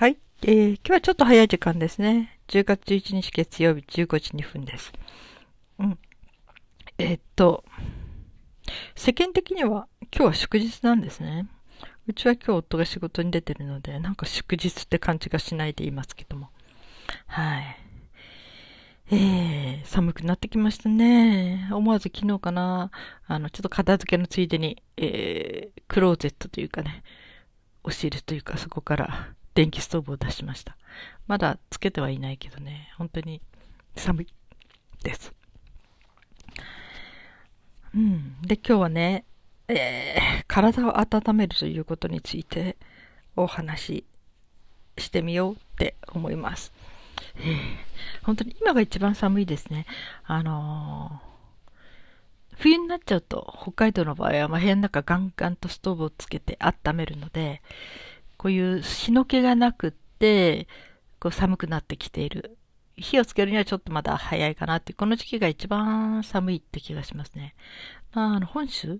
はい。えー、今日はちょっと早い時間ですね。10月11日月曜日15時2分です。うん。えー、っと、世間的には今日は祝日なんですね。うちは今日夫が仕事に出てるので、なんか祝日って感じがしないでいますけども。はい。えー、寒くなってきましたね。思わず昨日かな、あの、ちょっと片付けのついでに、えー、クローゼットというかね、押し入れというかそこから電気ストーブを出しました。まだつけてはいないけどね、本当に寒いです。うん。で、今日はね、えー、体を温めるということについてお話ししてみようって思います。えー、本当に今が一番寒いですね。あのー、冬になっちゃうと、北海道の場合は、ま部屋の中ガンガンとストーブをつけて温めるので、こういう日の気がなくって、こう寒くなってきている。火をつけるにはちょっとまだ早いかなって、この時期が一番寒いって気がしますね。まあ、あの、本州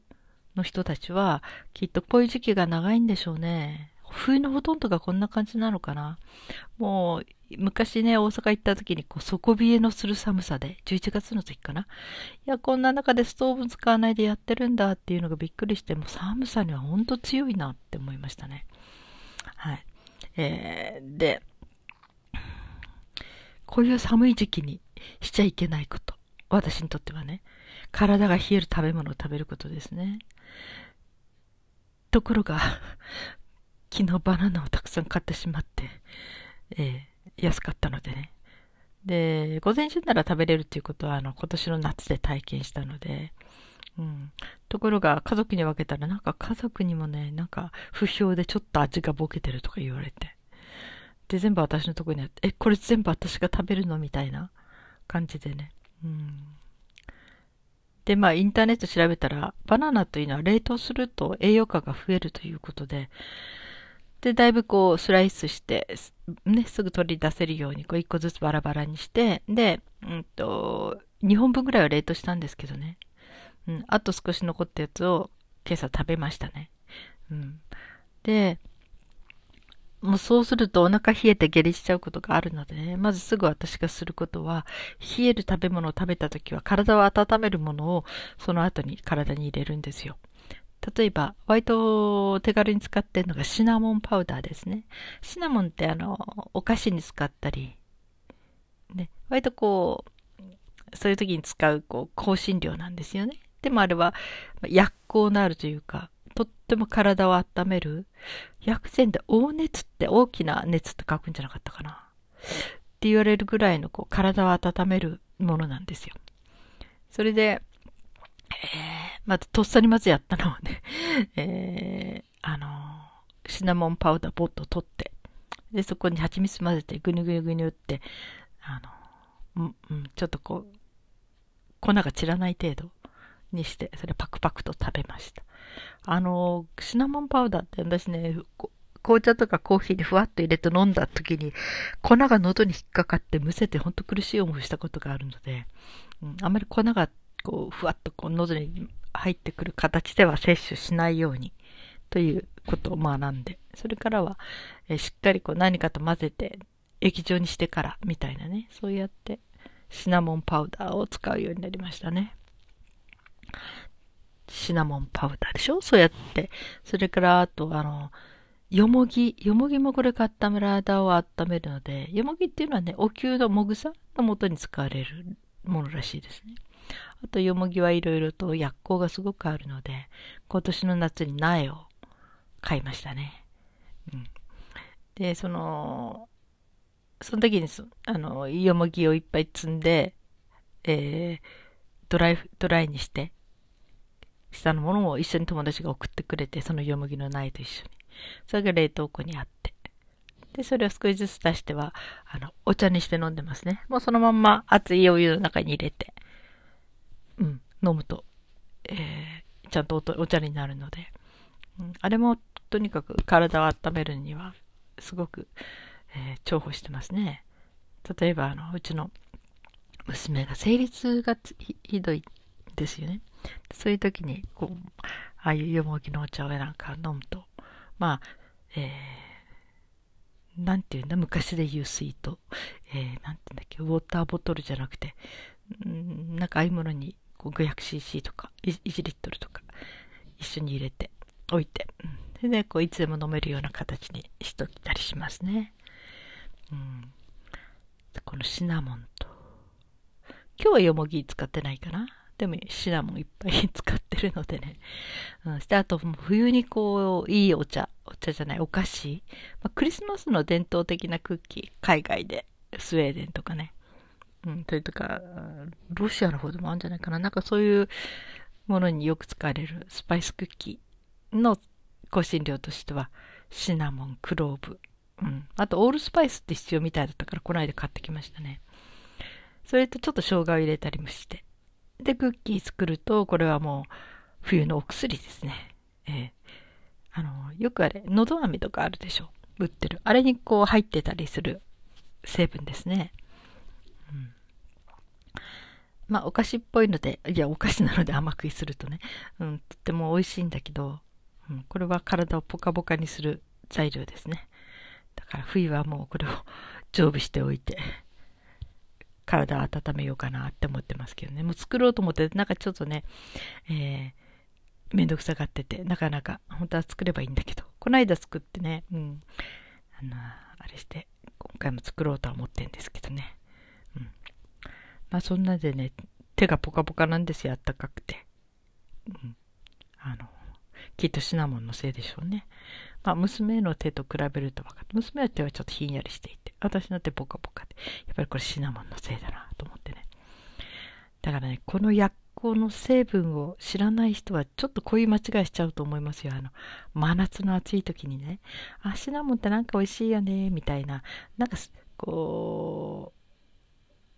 の人たちは、きっとこういう時期が長いんでしょうね。冬のほとんどがこんな感じなのかな。もう、昔ね、大阪行った時に、こう、底冷えのする寒さで、11月の時かな。いや、こんな中でストーブ使わないでやってるんだっていうのがびっくりして、もう寒さにはほんと強いなって思いましたね。はい。えー、で、こういう寒い時期にしちゃいけないこと。私にとってはね、体が冷える食べ物を食べることですね。ところが、昨日バナナをたくさん買ってしまって、えー、安かったのでね。で、午前中なら食べれるっていうことは、あの、今年の夏で体験したので、ところが、家族に分けたら、なんか家族にもね、なんか不評でちょっと味がボケてるとか言われて。で、全部私のとこにあって、え、これ全部私が食べるのみたいな感じでね。うん。で、まあ、インターネット調べたら、バナナというのは冷凍すると栄養価が増えるということで、で、だいぶこう、スライスして、ね、すぐ取り出せるように、こう、一個ずつバラバラにして、で、うんと、2本分ぐらいは冷凍したんですけどね。うん、あと少し残ったやつを今朝食べましたね。うん。で、もうそうするとお腹冷えて下痢しちゃうことがあるのでね、まずすぐ私がすることは、冷える食べ物を食べた時は体を温めるものをその後に体に入れるんですよ。例えば、割と手軽に使ってるのがシナモンパウダーですね。シナモンってあの、お菓子に使ったり、ね、割とこう、そういう時に使う、こう、香辛料なんですよね。でもあれは、薬効のあるというか、とっても体を温める。薬膳で大熱って大きな熱って書くんじゃなかったかな。って言われるぐらいのこう体を温めるものなんですよ。それで、えー、まずとっさにまずやったのはね、えー、あのー、シナモンパウダーボット取って、で、そこに蜂蜜混ぜてぐにゅぐにゅぐにゅって、あの、うん、うん、ちょっとこう、粉が散らない程度にして、それパクパクと食べました。あの、シナモンパウダーって私ね、紅茶とかコーヒーにふわっと入れて飲んだ時に、粉が喉に引っかかってむせてほんと苦しい思いしたことがあるので、うん、あまり粉がこう、ふわっとこう喉に入ってくる形では摂取しないようにということを学んで、それからは、えしっかりこう何かと混ぜて液状にしてからみたいなね、そうやってシナモンパウダーを使うようになりましたね。シナモンパウダーでしょ？そうやって。それから、あと、あの、よもぎ。よもぎもこれ買った体を温めるので、よもぎっていうのはね、お灸のもぐさの元に使われるものらしいですね。あと、よもぎはいろいろと薬効がすごくあるので、今年の夏に苗を買いましたね。うん。で、その、その時に、あの、よもぎをいっぱい積んで、えー、ドライ、ドライにして、下のものも一緒に友達が送ってくれて、そのよもぎの苗と一緒に。それが冷凍庫にあって。で、それを少しずつ出しては、あの、お茶にして飲んでますね。もうそのまんま熱いお湯の中に入れて、うん、飲むと、えー、ちゃんとお茶になるので、うん、あれもとにかく体を温めるには、すごく、えー、重宝してますね。例えば、あの、うちの娘が生理痛がひどいですよね。そういう時に、こう、ああいうよもぎのお茶をなんか飲むと、まあ、えなんていうんだ、昔で言う水筒。えー、なんていうんだっけ、ウォーターボトルじゃなくて、んなんかああいうものにこう 500cc とか1リットルとか一緒に入れて置いて、それでこういつでも飲めるような形にしといたりしますね。うん、このシナモンと、今日はよもぎ使ってないかな。でもシナモンいっぱい使ってるのでね。うん、して、あと冬にこう、いいお茶、お茶じゃない、お菓子。まあ、クリスマスの伝統的なクッキー、海外で、スウェーデンとかね。うん、それとか、ロシアの方でもあるんじゃないかな。なんかそういうものによく使われるスパイスクッキーの香辛料としては、シナモン、クローブ、うん。あと、オールスパイスって必要みたいだったから、この間買ってきましたね。それとちょっと生姜を入れたりもして。で、クッキー作ると、これはもう、冬のお薬ですね。えー、あの、よくあれ、のど飴とかあるでしょ？売ってる。あれにこう入ってたりする成分ですね。うん。まあ、お菓子っぽいので、いや、お菓子なので甘食いするとね、うん、とっても美味しいんだけど、うん、これは体をポカポカにする材料ですね。だから冬はもうこれを 常備しておいて、体を温めようかなって思ってますけどね。もう作ろうと思って、なんかちょっとね、えー、めんどくさがってて、なかなか、本当は作ればいいんだけど、この間作ってね、うん、あの、あれして、今回も作ろうとは思ってんですけどね。うん。まあそんなでね、手がポカポカなんですよ、あったかくて。うん。あの、きっとシナモンのせいでしょうね。まあ、娘の手と比べると分かって、娘の手はちょっとひんやりしていて、私の手ポカポカで、やっぱりこれシナモンのせいだなと思ってね。だからね、この薬効の成分を知らない人はちょっとこういう間違いしちゃうと思いますよ。あの、真夏の暑い時にね、あ、シナモンってなんか美味しいよね、みたいな、なんか、こ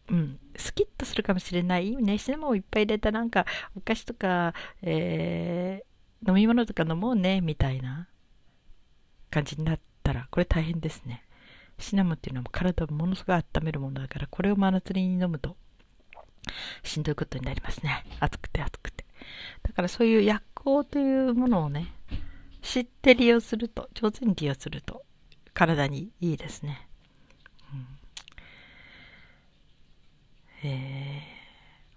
う、うん、スキッとするかもしれないね。シナモンをいっぱい入れたなんかお菓子とか、えー、飲み物とか飲もうね、みたいな。感じになったら、これ大変ですね。シナモンっていうのは体をものすごい温めるものだから、これを真夏に飲むと、しんどいことになりますね。暑くて暑くて。だからそういう薬効というものをね、知って利用すると、上手に利用すると、体にいいですね。うん、え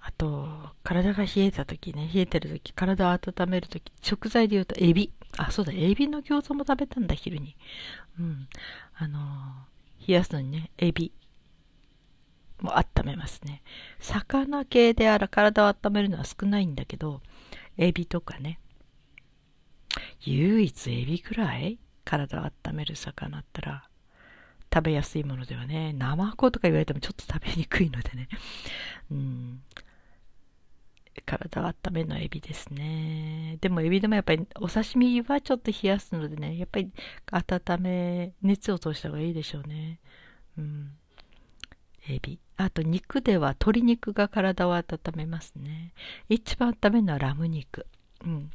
ー、あと、体が冷えた時ね、冷えてる時、体を温める時、食材で言うとエビ。あ、そうだ、エビの餃子も食べたんだ、昼に。うん。あのー、冷やすのにね、エビも温めますね。魚系であら体を温めるのは少ないんだけど、エビとかね。唯一エビくらい？体を温める魚ったら食べやすいものではね、ナマコとか言われてもちょっと食べにくいのでね。うん。体を温めるのはエビですね。でもエビでもやっぱりお刺身はちょっと冷やすのでね、やっぱり温め、熱を通した方がいいでしょうね。うん。エビ。あと肉では鶏肉が体を温めますね。一番温めるのはラム肉。うん。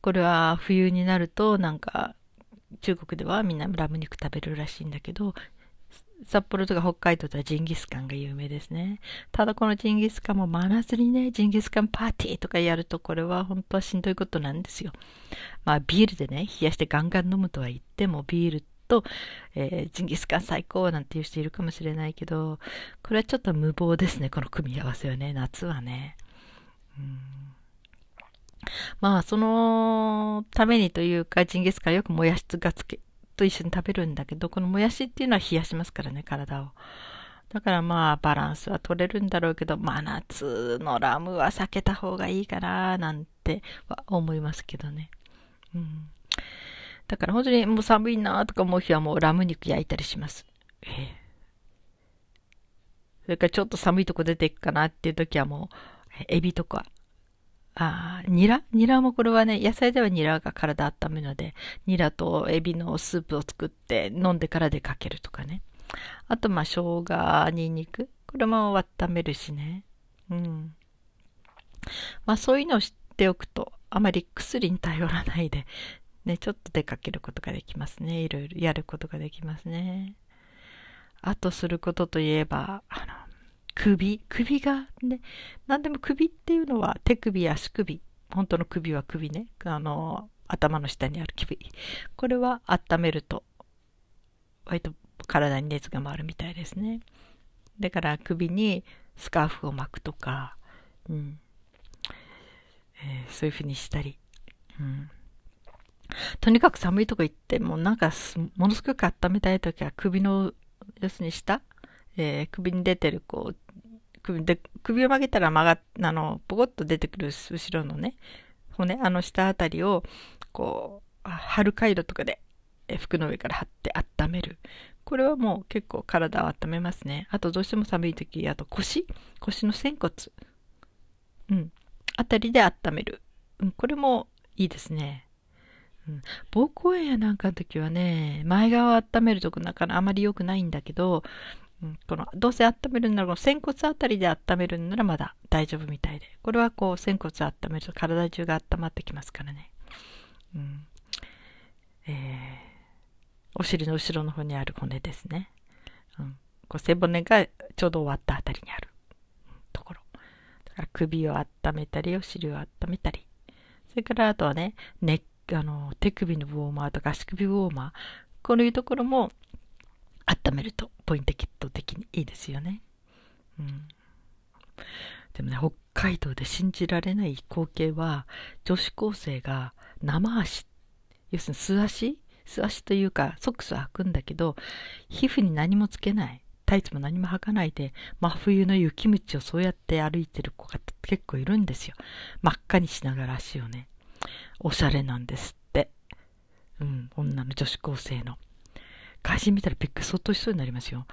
これは冬になるとなんか中国ではみんなラム肉食べるらしいんだけど、札幌とか北海道ではジンギスカンが有名ですね。ただこのジンギスカンも真夏にね、ジンギスカンパーティーとかやるとこれは本当はしんどいことなんですよ。まあビールでね、冷やしてガンガン飲むとは言ってもビールと、えー、ジンギスカン最高なんていう人いるかもしれないけど、これはちょっと無謀ですね、この組み合わせはね、夏はね。うんまあ、そのためにというか、ジンギスカンよくもやしがつけ、と一緒に食べるんだけど、このもやしっていうのは冷やしますからね、体を。だからまあ、バランスは取れるんだろうけど、真夏のラムは避けた方がいいかな、なんては思いますけどね。うん。だから本当にもう寒いなとか思う日はもうラム肉焼いたりします。えー、それからちょっと寒いとこ出ていくかなっていう時はもう、エビとか、あニラ？ニラもこれはね、野菜ではニラが体温めるので、ニラとエビのスープを作って飲んでから出かけるとかね。あと、まあ、生姜、ニンニク。これも温めるしね。うん。まあ、そういうのを知っておくと、あまり薬に頼らないで、ね、ちょっと出かけることができますね。いろいろやることができますね。あとすることといえば、あの、首、首がね、何でも首っていうのは手首、足首、本当の首は首ね、あの、頭の下にある首。これは温めると割と体に熱が回るみたいですね。だから首にスカーフを巻くとか、うん。えー、そういうふうにしたり、うん、とにかく寒いとこ行ってもなんかものすごく温めたい時は首の要するに下、えー、首に出てるこう首で首を曲げたら曲があのポコッと出てくる後ろのね骨あの下あたりをこう貼る回路とかで服の上から貼って温めるこれはもう結構体を温めますね。あとどうしても寒い時、あと腰、腰の仙骨、うん、あたりで温める。うん、これもいいですね。膀胱炎やなんかの時はね、前側を温めるとこなかなかあまり良くないんだけど、このどうせ温めるなら仙骨あたりで温めるならまだ大丈夫みたいで。これはこう仙骨温めると体中が温まってきますからね。うん、えーお尻の後ろの方にある骨ですね。うん、こう背骨がちょうど終わったあたりにあるところ。だから首を温めたり、お尻を温めたり。それからあとはね、あの手首のウォーマーとか足首ウォーマー。こういうところも温めるとポイント的にいいですよね。うん、でもね、北海道で信じられない光景は、女子高生が生足、要するに素足？素足というか、ソックスは履くんだけど、皮膚に何もつけない。タイツも何も履かないで、真冬の雪道をそうやって歩いてる子が結構いるんですよ。真っ赤にしながら足をね。おしゃれなんですって。うん、女の女子高生の。会人見たらびっくり相当しそうになりますよ。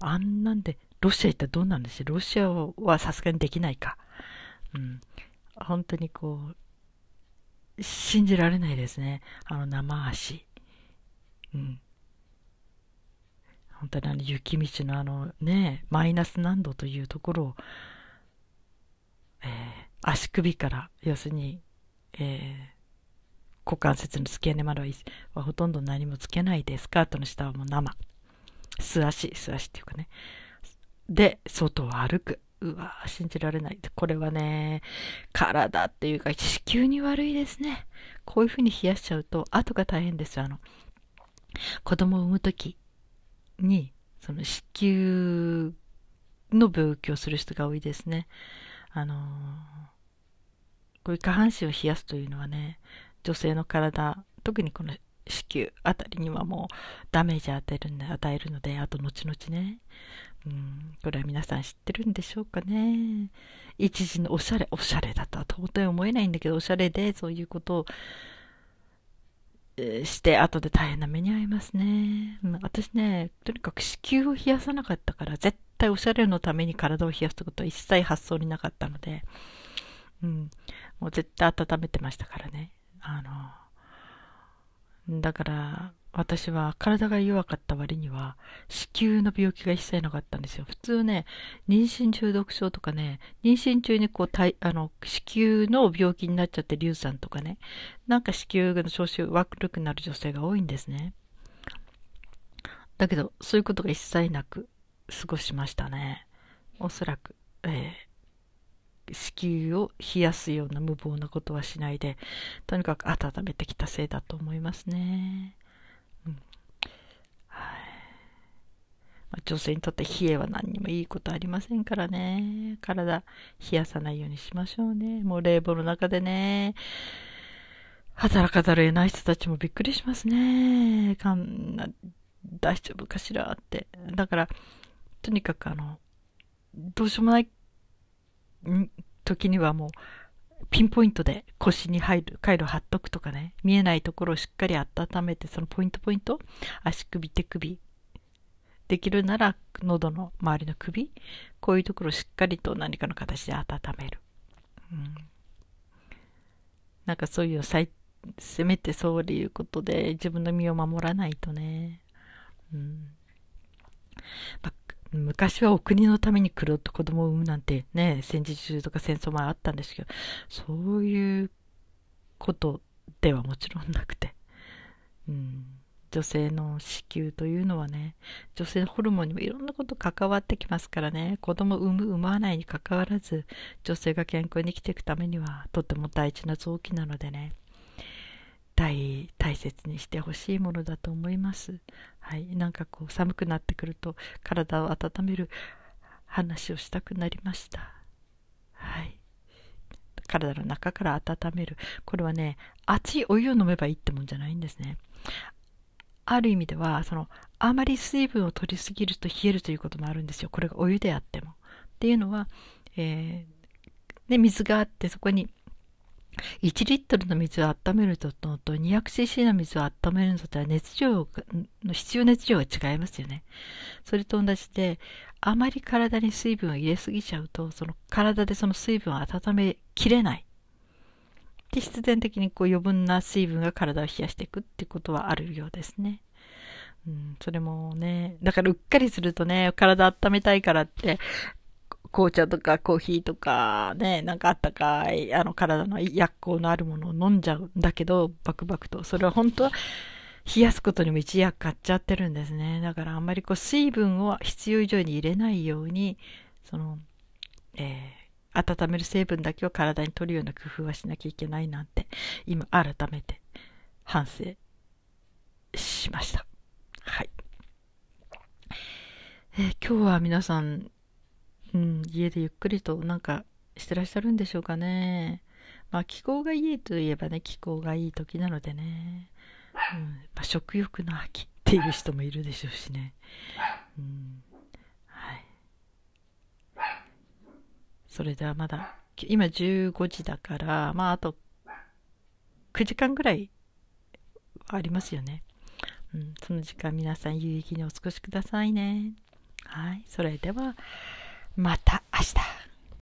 あんなんで、ロシア行ったらどうなんですよ。ロシアはさすがにできないか。うん。本当にこう、信じられないですね。あの生足。うん。本当にあの雪道のあのね、マイナス何度というところを、えー、足首から、要するに、えー、股関節の付け根まではほとんど何もつけないで、スカートの下はもう生。素足、素足っていうかね。で、外を歩く。うわ信じられない。これはね、体っていうか地球に悪いですね。こういうふうに冷やしちゃうと、後が大変です。あの、子供を産む時に、その子宮の病気をする人が多いですね。あのー、こういう下半身を冷やすというのはね、女性の体、特にこの子宮あたりにはもうダメージ与える与えるので、あと後々ね、うん、これは皆さん知ってるんでしょうかね。一時のおしゃれ、おしゃれだとは到底思えないんだけど、おしゃれでそういうことをして後で大変な目に遭いますね。私ね、とにかく子宮を冷やさなかったから、絶対おしゃれのために体を冷やすってことは一切発想になかったので、うん、もう絶対温めてましたからね。あの、だから、私は体が弱かった割には、子宮の病気が一切なかったんですよ。普通ね、妊娠中毒症とかね、妊娠中にこう、あの、子宮の病気になっちゃって流産とかね、なんか子宮の調子悪くなる女性が多いんですね。だけど、そういうことが一切なく過ごしましたね。おそらく、えー、子宮を冷やすような無謀なことはしないで、とにかく温めてきたせいだと思いますね。うん。ま女性にとって冷えは何にもいいことありませんからね。体冷やさないようにしましょうね。もう冷房の中でね、働かざるを得ない人たちもびっくりしますね。かんな大丈夫かしらって。だから、とにかくあの、どうしようもない時にはもう、ピンポイントで腰に入る、回路貼っとくとかね、見えないところをしっかり温めて、そのポイントポイント、足首、手首、できるなら喉の周りの首、こういうところをしっかりと何かの形で温める。うん、なんかそういうせめてそういうことで自分の身を守らないとね。うん。ま昔はお国のために黒と子供を産むなんてね、戦時中とか戦争もあったんですけど、そういうことではもちろんなくて、うん、女性の子宮というのはね、女性ホルモンにもいろんなこと関わってきますからね、子供を産む、産まないにかかわらず、女性が健康に生きていくためには、とても大事な臓器なのでね、大、大切にしてほしいものだと思います。はい。なんかこう寒くなってくると体を温める話をしたくなりました。はい。体の中から温める。これはね、熱いお湯を飲めばいいってもんじゃないんですね。ある意味では、その、あまり水分を取りすぎると冷えるということもあるんですよ。これがお湯であっても。っていうのは、えー、で、水があって、そこに1リットルの水を温めるとと 200cc の水を温めるのとは熱量の必要熱量が違いますよね。それと同じで、あまり体に水分を入れすぎちゃうと、その体でその水分を温めきれない。で、必然的にこう余分な水分が体を冷やしていくってことはあるようですね。うん、それもね、だからうっかりするとね、体温めたいからって、紅茶とかコーヒーとかね、なんかあったかい、あの体の薬効のあるものを飲んじゃうんだけど、バクバクと。それは本当は冷やすことにも一役買っちゃってるんですね。だからあんまりこう水分を必要以上に入れないように、その、えー、温める成分だけを体に取るような工夫はしなきゃいけないなんて、今改めて反省しました。はい。えー、今日は皆さんうん、家でゆっくりとなんかしてらっしゃるんでしょうかね。まあ気候がいいといえばね、気候がいい時なのでね、うんまあ、食欲の秋っていう人もいるでしょうしね。うん、はい。それではまだ、今15時だから、まああと9時間ぐらいありますよね。うん、その時間皆さん有意義にお過ごしくださいね。はい。それでは、また明日。